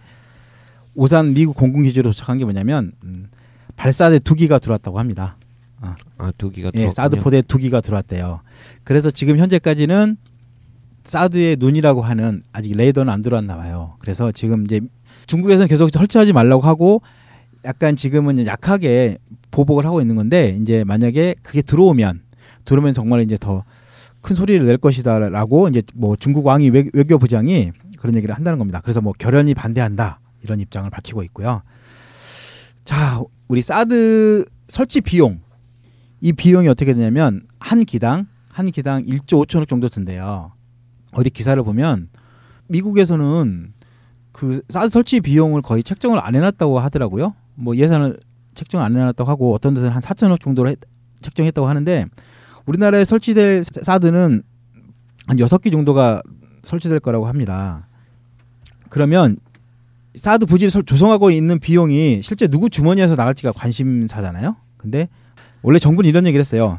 오산 미국 공군기지로 도착한 게 뭐냐면 음, 발사대 두 기가 들어왔다고 합니다. 아, 두 기가 예, 들어왔군요. 사드 포대 두 기가 들어왔대요. 그래서 지금 현재까지는 사드의 눈이라고 하는 아직 레이더는 안 들어왔나 봐요. 그래서 지금 이제 중국에서는 계속 설치하지 말라고 하고 약간 지금은 약하게 보복을 하고 있는 건데 이제 만약에 그게 들어오면 들어오면 정말 이제 더 큰 소리를 낼 것이다라고 이제 뭐 중국 왕이 외, 외교부장이 그런 얘기를 한다는 겁니다. 그래서 뭐 결연히 반대한다 이런 입장을 밝히고 있고요. 자, 우리 사드 설치 비용 이 비용이 어떻게 되냐면 한 기당 한 기당 1조 5천억 정도 든대요. 어디 기사를 보면 미국에서는 그 사드 설치 비용을 거의 책정을 안 해놨다고 하더라고요. 뭐 예산을 책정 안 해놨다고 하고 어떤 데서는 한 4천억 정도로 했- 책정했다고 하는데 우리나라에 설치될 사드는 한 여섯 기 정도가 설치될 거라고 합니다. 그러면 사드 부지를 설- 조성하고 있는 비용이 실제 누구 주머니에서 나갈지가 관심사잖아요. 근데 원래 정부는 이런 얘기를 했어요.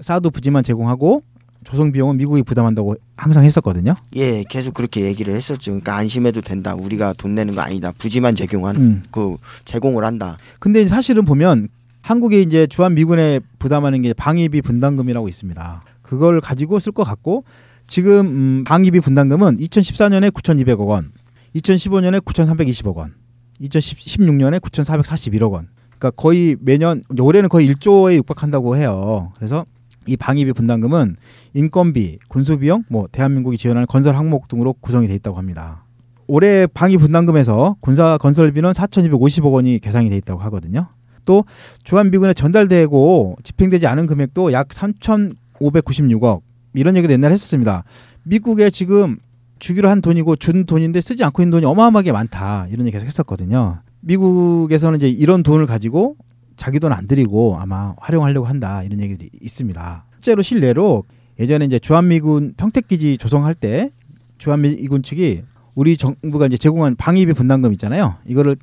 사드 부지만 제공하고 조성 비용은 미국이 부담한다고 항상 했었거든요. 예, 계속 그렇게 얘기를 했었죠. 그러니까 안심해도 된다. 우리가 돈 내는 거 아니다. 부지만 제공한 음. 그 제공을 한다. 근데 사실은 보면 한국이 이제 주한 미군에 부담하는 게 방위비 분담금이라고 있습니다. 그걸 가지고 쓸 것 같고 지금 음, 방위비 분담금은 2014년에 9,200억 원, 2015년에 9,320억 원, 2016년에 9,441억 원. 그러니까 거의 매년 올해는 거의 1조에 육박한다고 해요. 그래서 이 방위비 분담금은 인건비, 군수비용, 뭐 대한민국이 지원하는 건설 항목 등으로 구성이 돼 있다고 합니다. 올해 방위 분담금에서 군사 건설비는 4,250억 원이 계상이 돼 있다고 하거든요. 또 주한미군에 전달되고 집행되지 않은 금액도 약 3,596억 이런 얘기도 옛날에 했었습니다. 미국에 지금 주기로 한 돈이고 준 돈인데 쓰지 않고 있는 돈이 어마어마하게 많다 이런 얘기 계속 했었거든요. 미국에서는 이제 이런 돈을 가지고 자기 돈 안 들이고 아마 활용하려고 한다 이런 얘기들이 있습니다. 실제로 실례로 예전에 이제 주한미군 평택기지 조성할 때 주한미군 측이 우리 정부가 이제 제공한 방위비 분담금 있잖아요. 이거를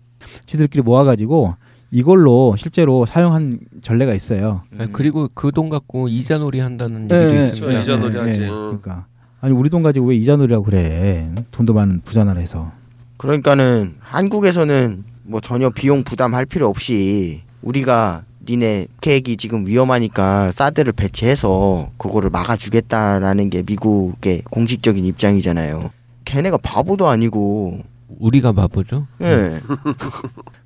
지들끼리 모아가지고 이걸로 실제로 사용한 전례가 있어요. 아니, 그리고 그 돈 갖고 이자놀이 한다는 네, 얘기도 네, 있습니다. 이자놀이 하지. 응. 그러니까 아니 우리 돈 가지고 왜 이자놀이라고 그래? 돈도 많은 부자 나라에서. 그러니까는 한국에서는 뭐 전혀 비용 부담할 필요 없이 우리가 니네 계획이 지금 위험하니까 사드를 배치해서 그거를 막아주겠다라는 게 미국의 공식적인 입장이잖아요. 걔네가 바보도 아니고, 우리가 바보죠. 예.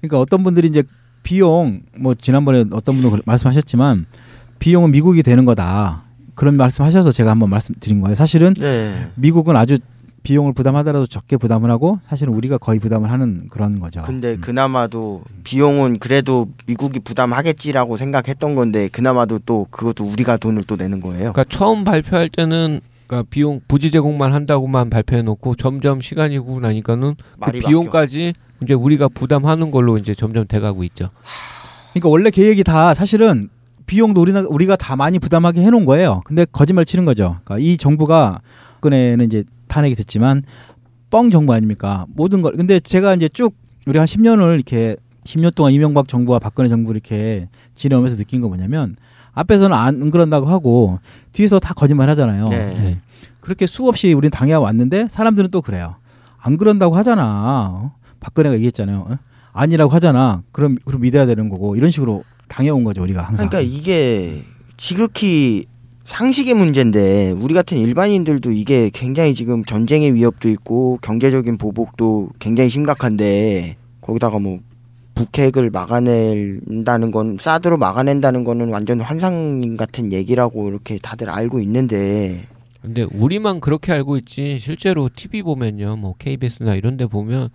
그러니까 어떤 분들이 이제 비용 뭐 지난번에 어떤 분도 그- 말씀하셨지만 비용은 미국이 되는 거다. 그런 말씀하셔서 제가 한번 말씀드린 거예요. 사실은 네. 미국은 아주 비용을 부담하더라도 적게 부담을 하고 사실은 우리가 거의 부담을 하는 그런 거죠. 근데 음. 그나마도 비용은 그래도 미국이 부담하겠지라고 생각했던 건데 그나마도 또 그것도 우리가 돈을 또 내는 거예요. 그러니까 처음 발표할 때는 그러니까 비용 부지 제공만 한다고만 발표해 놓고 점점 시간이 흐르고 나니까는 그 비용까지 이제 우리가 부담하는 걸로 이제 점점 돼 가고 있죠. 그러니까 원래 계획이 다 사실은 비용도 우리나 우리가 다 많이 부담하게 해놓은 거예요. 근데 거짓말 치는 거죠. 그러니까 이 정부가 그네는 이제 탄핵이 됐지만 뻥 정부 아닙니까? 모든 걸. 근데 제가 이제 쭉 우리 한 10년을 이렇게 10년 동안 이명박 정부와 박근혜 정부 이렇게 지내오면서 느낀 거 뭐냐면 앞에서는 안 그런다고 하고 뒤에서 다 거짓말 하잖아요. 네. 네. 그렇게 수없이 우린 당해 왔는데 사람들은 또 그래요. 안 그런다고 하잖아. 어? 박근혜가 얘기했잖아요. 어? 아니라고 하잖아. 그럼 그럼 믿어야 되는 거고 이런 식으로 당해온 거죠 우리가 항상. 그러니까 이게 지극히 상식의 문제인데 우리 같은 일반인들도 이게 굉장히 지금 전쟁의 위협도 있고 경제적인 보복도 굉장히 심각한데 거기다가 뭐 북핵을 막아낸다는 건 사드로 막아낸다는 거는 완전 환상 같은 얘기라고 이렇게 다들 알고 있는데 근데 우리만 그렇게 알고 있지 실제로 TV 보면요, 뭐 KBS나 이런 데 보면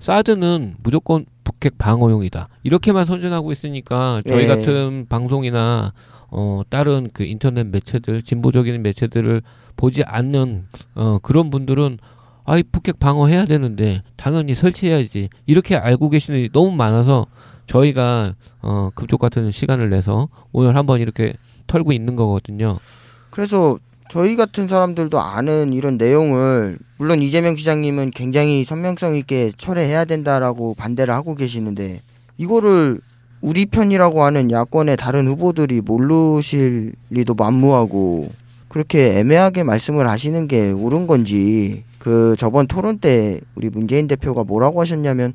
사드는 무조건 북핵 방어용이다. 이렇게만 선전하고 있으니까 저희 예. 같은 방송이나 어 다른 그 인터넷 매체들 진보적인 매체들을 보지 않는 어 그런 분들은 아이 북핵 방어해야 되는데 당연히 설치해야지 이렇게 알고 계시는 분이 너무 많아서 저희가 어 급족 같은 시간을 내서 오늘 한번 이렇게 털고 있는 거거든요. 그래서 저희 같은 사람들도 아는 이런 내용을 물론 이재명 시장님은 굉장히 선명성 있게 철회해야 된다라고 반대를 하고 계시는데 이거를 우리 편이라고 하는 야권의 다른 후보들이 모르실 리도 만무하고 그렇게 애매하게 말씀을 하시는 게 옳은 건지 그 저번 토론 때 우리 문재인 대표가 뭐라고 하셨냐면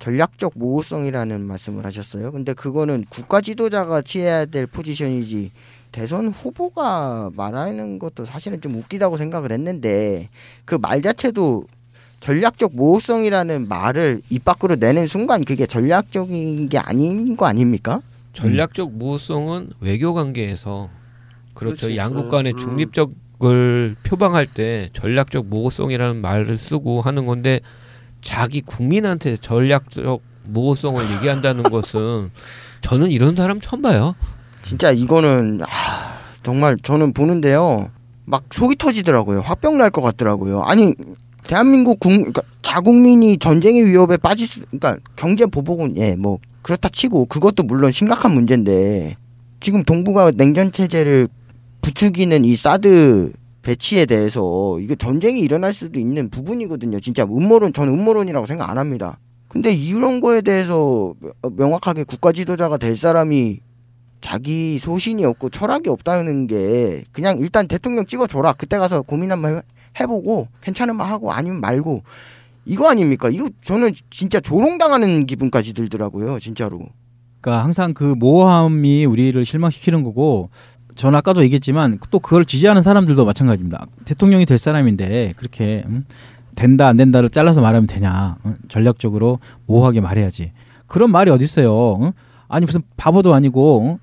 전략적 모호성이라는 말씀을 하셨어요. 근데 그거는 국가 지도자가 취해야 될 포지션이지 대선 후보가 말하는 것도 사실은 좀 웃기다고 생각을 했는데 그 말 자체도 전략적 모호성이라는 말을 입 밖으로 내는 순간 그게 전략적인 게 아닌 거 아닙니까? 전략적 모호성은 외교 관계에서 그렇죠. 그렇지. 양국 간의 음, 음. 중립적을 표방할 때 전략적 모호성이라는 말을 쓰고 하는 건데 자기 국민한테 전략적 모호성을 얘기한다는 *laughs* 것은 저는 이런 사람 처음 봐요. 진짜 이거는 아, 정말 저는 보는데요. 막 속이 터지더라고요. 화병 날 것 같더라고요. 아니 대한민국 국 그러니까 자국민이 전쟁의 위협에 빠질 수 그러니까 경제 보복은 예 뭐 그렇다 치고 그것도 물론 심각한 문제인데 지금 동북아 냉전 체제를 부추기는 이 사드 배치에 대해서 이게 전쟁이 일어날 수도 있는 부분이거든요. 진짜 음모론 저는 음모론이라고 생각 안 합니다. 근데 이런 거에 대해서 명확하게 국가 지도자가 될 사람이 자기 소신이 없고 철학이 없다는 게 그냥 일단 대통령 찍어줘라. 그때 가서 고민 한번 해- 해보고 괜찮으면 하고 아니면 말고 이거 아닙니까? 이거 저는 진짜 조롱당하는 기분까지 들더라고요. 진짜로. 그러니까 항상 그 모호함이 우리를 실망시키는 거고 저는 아까도 얘기했지만 또 그걸 지지하는 사람들도 마찬가지입니다. 대통령이 될 사람인데 그렇게 음, 된다 안 된다를 잘라서 말하면 되냐? 음, 전략적으로 모호하게 말해야지. 그런 말이 어디 있어요? 음? 아니 무슨 바보도 아니고 어?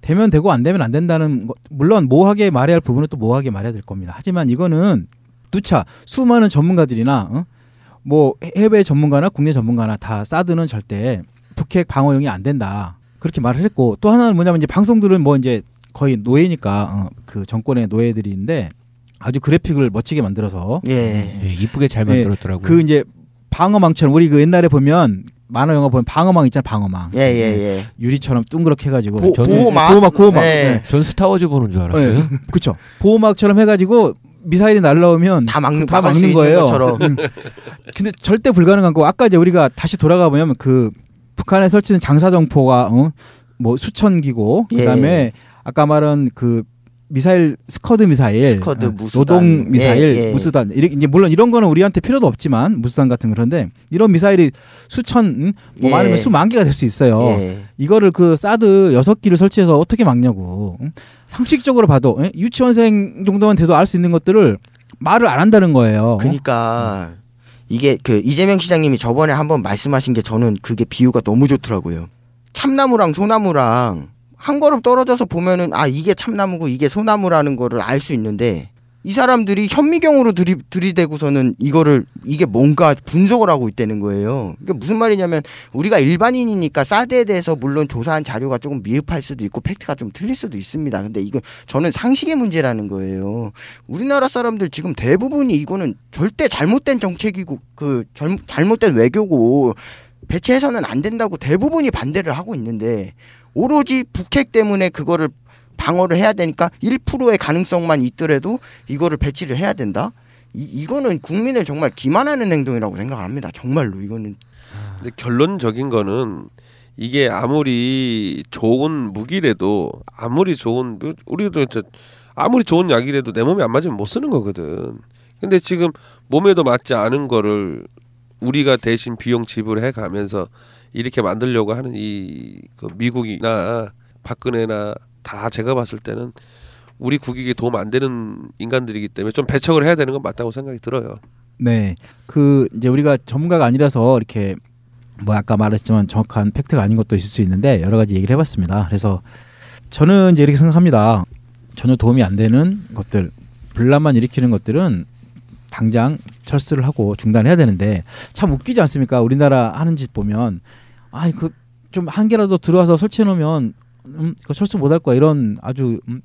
되면 되고 안 되면 안 된다는 거, 물론 모호하게 말해야 할 부분은 또 모호하게 말해야 될 겁니다. 하지만 이거는 누차 수많은 전문가들이나 어? 뭐 해외 전문가나 국내 전문가나 다 사드는 절대 북핵 방어용이 안 된다 그렇게 말을 했고 또 하나는 뭐냐면 이제 방송들은 뭐 이제 거의 노예니까 어, 그 정권의 노예들인데 아주 그래픽을 멋지게 만들어서 예. 예, 이쁘게 잘 네, 만들었더라고요. 그 이제 방어망처럼 우리 그 옛날에 보면 만화 영화 보면 방어망 있잖아 방어망 예, 예, 예. 유리처럼 둥그렇게 해가지고 보, 저는 보호막. 보호막 보호막 네. 네. 전 스타워즈 보는 줄 알았어요. 네. *laughs* 그쵸 보호막처럼 해가지고 미사일이 날라오면 다 막는 다 막는 거예요. 음. 근데 절대 불가능한 거 아까 이제 우리가 다시 돌아가 보면 그 북한에 설치된 장사정포가 어? 뭐 수천 기고 예. 그다음에 아까 말한 그 미사일 스커드 미사일 스커드, 어, 무수단. 노동 미사일 예, 예. 무수단 이렇게 이제 물론 이런 거는 우리한테 필요도 없지만 무수단 같은 거 그런데 이런 미사일이 수천 음, 뭐 예. 많으면 수만 개가 될 수 있어요. 예. 이거를 그 사드 여섯 기를 설치해서 어떻게 막냐고. 응? 상식적으로 봐도 예? 유치원생 정도만 돼도 알 수 있는 것들을 말을 안 한다는 거예요. 그러니까 이게 그 이재명 시장님이 저번에 한번 말씀하신 게 저는 그게 비유가 너무 좋더라고요. 참나무랑 소나무랑 한 걸음 떨어져서 보면은 아 이게 참나무고 이게 소나무라는 거를 알 수 있는데 이 사람들이 현미경으로 들이, 들이대고서는 이거를 이게 뭔가 분석을 하고 있다는 거예요. 이게 무슨 말이냐면 우리가 일반인이니까 사드에 대해서 물론 조사한 자료가 조금 미흡할 수도 있고 팩트가 좀 틀릴 수도 있습니다. 근데 이건 저는 상식의 문제라는 거예요. 우리나라 사람들 지금 대부분이 이거는 절대 잘못된 정책이고 그 절- 잘못된 외교고 배치해서는 안 된다고 대부분이 반대를 하고 있는데 오로지 북핵 때문에 그거를 방어를 해야 되니까 1%의 가능성만 있더라도 이거를 배치를 해야 된다. 이, 이거는 국민을 정말 기만하는 행동이라고 생각합니다. 정말로 이거는 근데 결론적인 거는 이게 아무리 좋은 무기래도 아무리 좋은 우리도 저 아무리 좋은 약이라도 내 몸에 안 맞으면 못 쓰는 거거든. 근데 지금 몸에도 맞지 않은 거를 우리가 대신 비용 지불해 가면서 이렇게 만들려고 하는 이 그 미국이나 박근혜나 다 제가 봤을 때는 우리 국익에 도움 안 되는 인간들이기 때문에 좀 배척을 해야 되는 건 맞다고 생각이 들어요. 네. 그 이제 우리가 전문가가 아니라서 이렇게 뭐 아까 말했지만 정확한 팩트가 아닌 것도 있을 수 있는데 여러 가지 얘기를 해봤습니다. 그래서 저는 이제 이렇게 생각합니다. 전혀 도움이 안 되는 것들, 분란만 일으키는 것들은 당장 철수를 하고 중단해야 되는데 참 웃기지 않습니까? 우리나라 하는 짓 보면 아이 그 좀 한 개라도 들어와서 설치해 놓으면 음, 그 철수 못할 거야 이런 아주 음,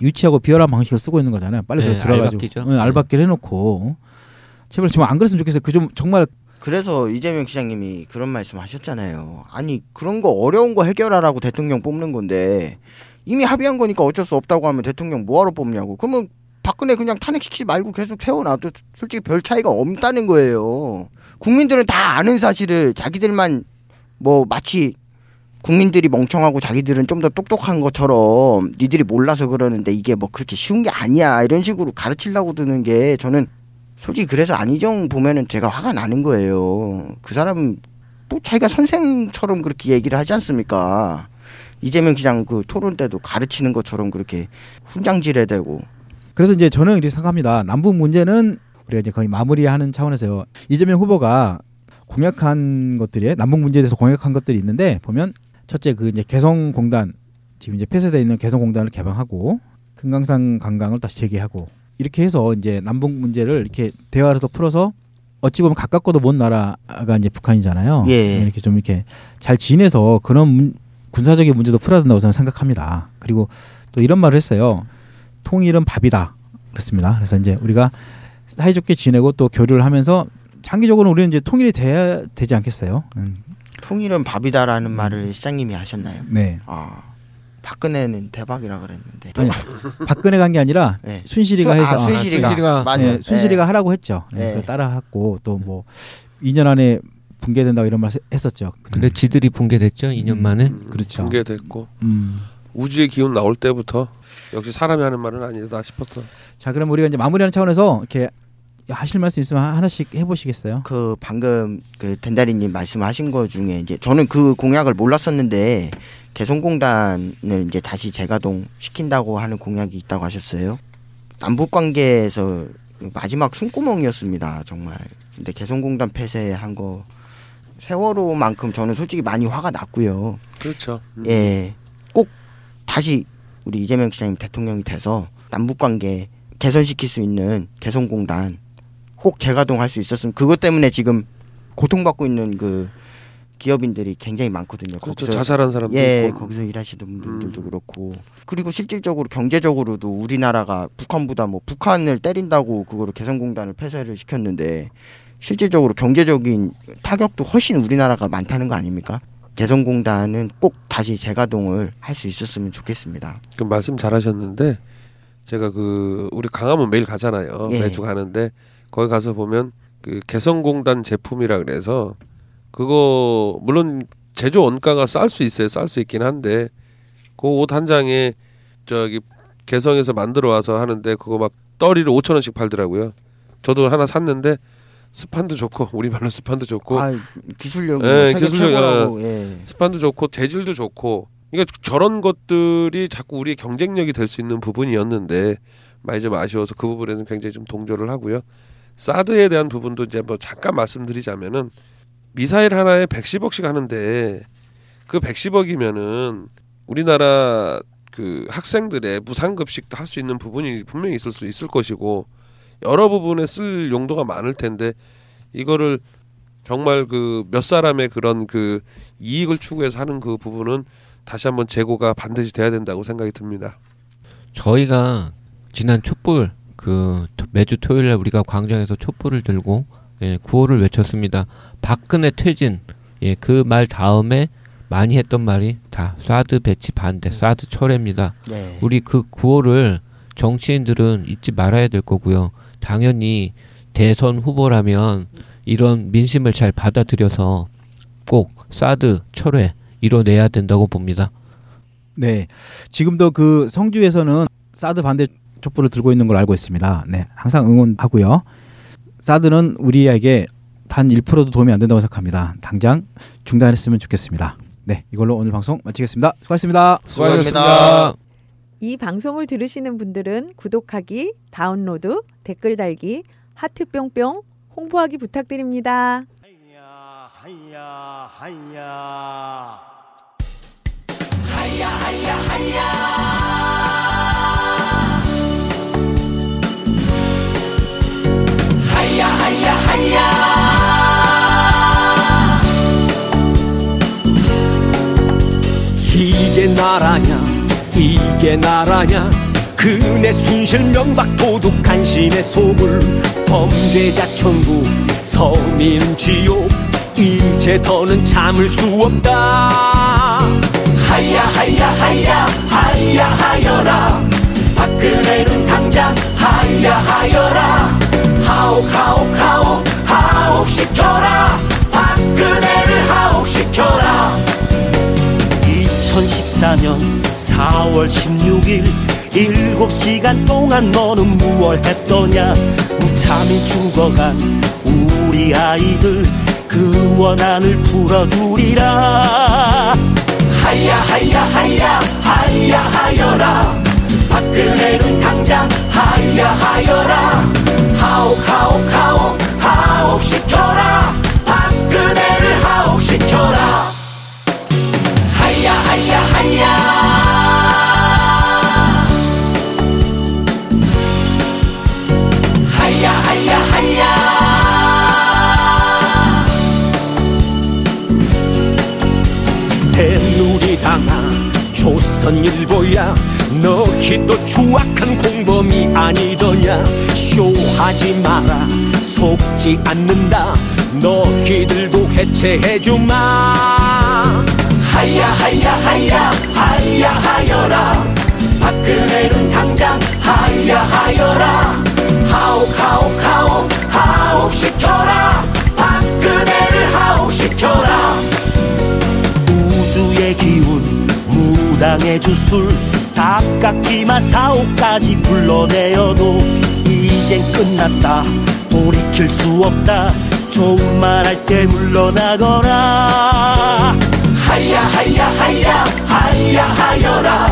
유치하고 비열한 방식을 쓰고 있는 거잖아요. 빨리 네, 그 들어가지고. 응, 알박기를 해놓고 제발 지금 안 그랬으면 좋겠어요. 그 좀 정말 그래서 이재명 시장님이 그런 말씀 하셨잖아요. 아니 그런 거 어려운 거 해결하라고 대통령 뽑는 건데 이미 합의한 거니까 어쩔 수 없다고 하면 대통령 뭐하러 뽑냐고. 그러면 박근혜 그냥 탄핵시키지 말고 계속 세워놔도 솔직히 별 차이가 없다는 거예요. 국민들은 다 아는 사실을 자기들만 뭐 마치 국민들이 멍청하고 자기들은 좀 더 똑똑한 것처럼 니들이 몰라서 그러는데 이게 뭐 그렇게 쉬운 게 아니야 이런 식으로 가르치려고 드는 게 저는 솔직히 그래서 안희정 보면은 제가 화가 나는 거예요. 그 사람 뭐 자기가 선생처럼 그렇게 얘기를 하지 않습니까? 이재명 시장 그 토론 때도 가르치는 것처럼 그렇게 훈장질해 대고 그래서 이제 저는 이렇게 생각합니다. 남북 문제는 우리가 이제 거의 마무리하는 차원에서요. 이재명 후보가 공약한 것들이 남북 문제에 대해서 공약한 것들이 있는데 보면 첫째 그 이제 개성공단 지금 이제 폐쇄되어 있는 개성공단을 개방하고 금강산 관광을 다시 재개하고 이렇게 해서 이제 남북 문제를 이렇게 대화로서 풀어서 어찌 보면 가깝고도 먼 나라가 이제 북한이잖아요. 예. 이렇게 좀 이렇게 잘 지내서 그런 문- 군사적인 문제도 풀어야 된다고 저는 생각합니다. 그리고 또 이런 말을 했어요. 통일은 밥이다. 그렇습니다. 그래서 이제 우리가 사이좋게 지내고 또 교류를 하면서 장기적으로 우리는 이제 통일이 돼야 되지 않겠어요? 음, 통일은 밥이다라는 말을 시장님이 하셨나요? 네. 아 박근혜는 대박이라 그랬는데 아니, 박근혜가 한게 아니라 *laughs* 네. 순실이가 순- 해서 아, 아, 순실이가, 순실이가- 맞아요. 네, 순실이가 네. 하라고 했죠. 네, 네. 따라했고 또 뭐 2년 안에 붕괴된다고 이런 말 했었죠. 근데 지들이 붕괴됐죠 2년 음. 만에. 그렇죠. 붕괴됐고 음. 우주의 기운 나올 때부터 역시 사람이 하는 말은 아니다 싶었어. 자, 그럼 우리가 이제 마무리하는 차원에서 이렇게 하실 말씀 있으면 하나씩 해보시겠어요? 그 방금 그 덴다리님 말씀하신 거 중에 이제 저는 그 공약을 몰랐었는데 개성공단을 이제 다시 재가동 시킨다고 하는 공약이 있다고 하셨어요. 남북 관계에서 마지막 숨구멍이었습니다 정말. 근데 개성공단 폐쇄한 거 세월호만큼 저는 솔직히 많이 화가 났고요. 그렇죠. 음. 예, 꼭 다시 우리 이재명 시장님 대통령이 돼서 남북 관계 개선시킬 수 있는 개성공단 꼭 재가동 할 수 있었으면 그것 때문에 지금 고통받고 있는 그 기업인들이 굉장히 많거든요. 그렇죠. 거기서 자살한 사람도 예, 있고. 거기서 일하시던 분들도 음. 그렇고 그리고 실질적으로 경제적으로도 우리나라가 북한보다 뭐 북한을 때린다고 그거를 개성공단을 폐쇄를 시켰는데 실질적으로 경제적인 타격도 훨씬 우리나라가 많다는 거 아닙니까? 개성공단은 꼭 다시 재가동을 할 수 있었으면 좋겠습니다. 그 말씀 잘하셨는데 제가 그 우리 강화문 매일 가잖아요. 예. 매주 가는데 거기 가서 보면 그 개성공단 제품이라 그래서 그거 물론 제조 원가가 쌀 수 있어요. 쌀 수 있긴 한데 그 옷 한 장에 저기 개성에서 만들어 와서 하는데 그거 막 떨이를 5천 원씩 팔더라고요. 저도 하나 샀는데 스판도 좋고 우리말로 스판도 좋고 아, 기술력이 예, 기술력, 최고라고 예. 스판도 좋고 재질도 좋고 그러니까 저런 것들이 자꾸 우리의 경쟁력이 될 수 있는 부분이었는데 많이 좀 아쉬워서 그 부분에는 굉장히 좀 동조를 하고요. 사드에 대한 부분도 이제 뭐 잠깐 말씀드리자면은 미사일 하나에 110억씩 하는데 그 110억이면은 우리나라 그 학생들의 무상급식도 할 수 있는 부분이 분명히 있을 수 있을 것이고 여러 부분에 쓸 용도가 많을 텐데 이거를 정말 그 몇 사람의 그런 그 이익을 추구해서 하는 그 부분은 다시 한번 재고가 반드시 돼야 된다고 생각이 듭니다. 저희가 지난 촛불 그 토- 매주 토요일 날 우리가 광장에서 촛불을 들고 예, 구호를 외쳤습니다. 박근혜 퇴진. 예, 그 말 다음에 많이 했던 말이 다 사드 배치 반대, 사드 철회입니다. 네. 우리 그 구호를 정치인들은 잊지 말아야 될 거고요. 당연히 대선 후보라면 이런 민심을 잘 받아들여서 꼭 사드 철회 이뤄내야 된다고 봅니다. 네. 지금도 그 성주에서는 사드 반대 촛불을 들고 있는 걸 알고 있습니다. 네. 항상 응원하고요. 사드는 우리에게 단 1%도 도움이 안 된다고 생각합니다. 당장 중단했으면 좋겠습니다. 네. 이걸로 오늘 방송 마치겠습니다. 수고하셨습니다. 수고하셨습니다. 이 방송을 들으시는 분들은 구독하기, 다운로드, 댓글 달기, 하트 뿅뿅, 홍보하기 부탁드립니다. 하야 하야 하야. 이게 나라냐 이게 나라냐? 그네 순실 명박 도둑 간신의 소굴 범죄자 천국 서민 지옥. 이제 더는 참을 수 없다. 하야 하야 하야 하야 하여라. 박근혜는 당장 하야 하여라. 하옥 하옥 하옥 하옥 시켜라. 박근혜를 하옥 시켜라 2014년 4월 16일 7시간 동안 너는 무얼 했더냐? 무참히 죽어간 우리 아이들 그 원한을 풀어주리라. 하야 하야 하야 하야 하여라. 박근혜는 당장 하야 하여라. 하옥 하옥 하옥 하옥 시켜라. 박근혜를 하옥 시켜라 하야 하야 하야. 하야 하야 하야. 새누리당아 조선일보야. 너희도 추악한 공범이 아니더냐. 쇼하지 마라 속지 않는다. 너희들도 해체해주마 하야 하야 하야 하야 하여라. 박근혜는 당장 하야 하여라. 하옥 하옥 하옥 하옥 시켜라. 박근혜를 하옥 시켜라. 우주의 기운 무당의 주술 닭깎기만 사옥까지 불러내어도 이젠 끝났다. 돌이킬 수 없다. 좋은 말 할 때 물러나거라 하야 하야 하야 하야 하여라.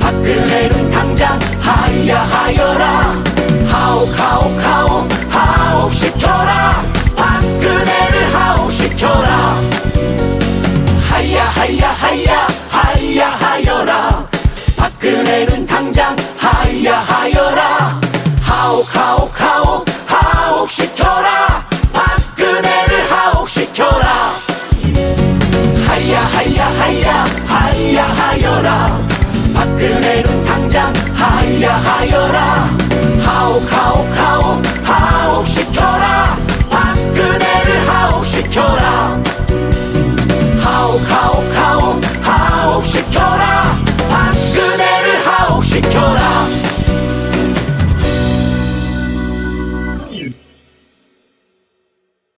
박근혜는 당장 하야 하여라. 하옥 하옥 하옥 하옥 시켜라. 박근혜를 하옥 시켜라. 하야 하야 하야 하야 하여라. 박근혜는 당장 하야 하여라. 하옥 하옥 하옥 하여라. 하옥 하옥 하옥 하옥 시켜라. 박근혜를 하옥 시켜라. 하옥 하옥 하옥 하옥 시켜라. 박근혜를 하옥 시켜라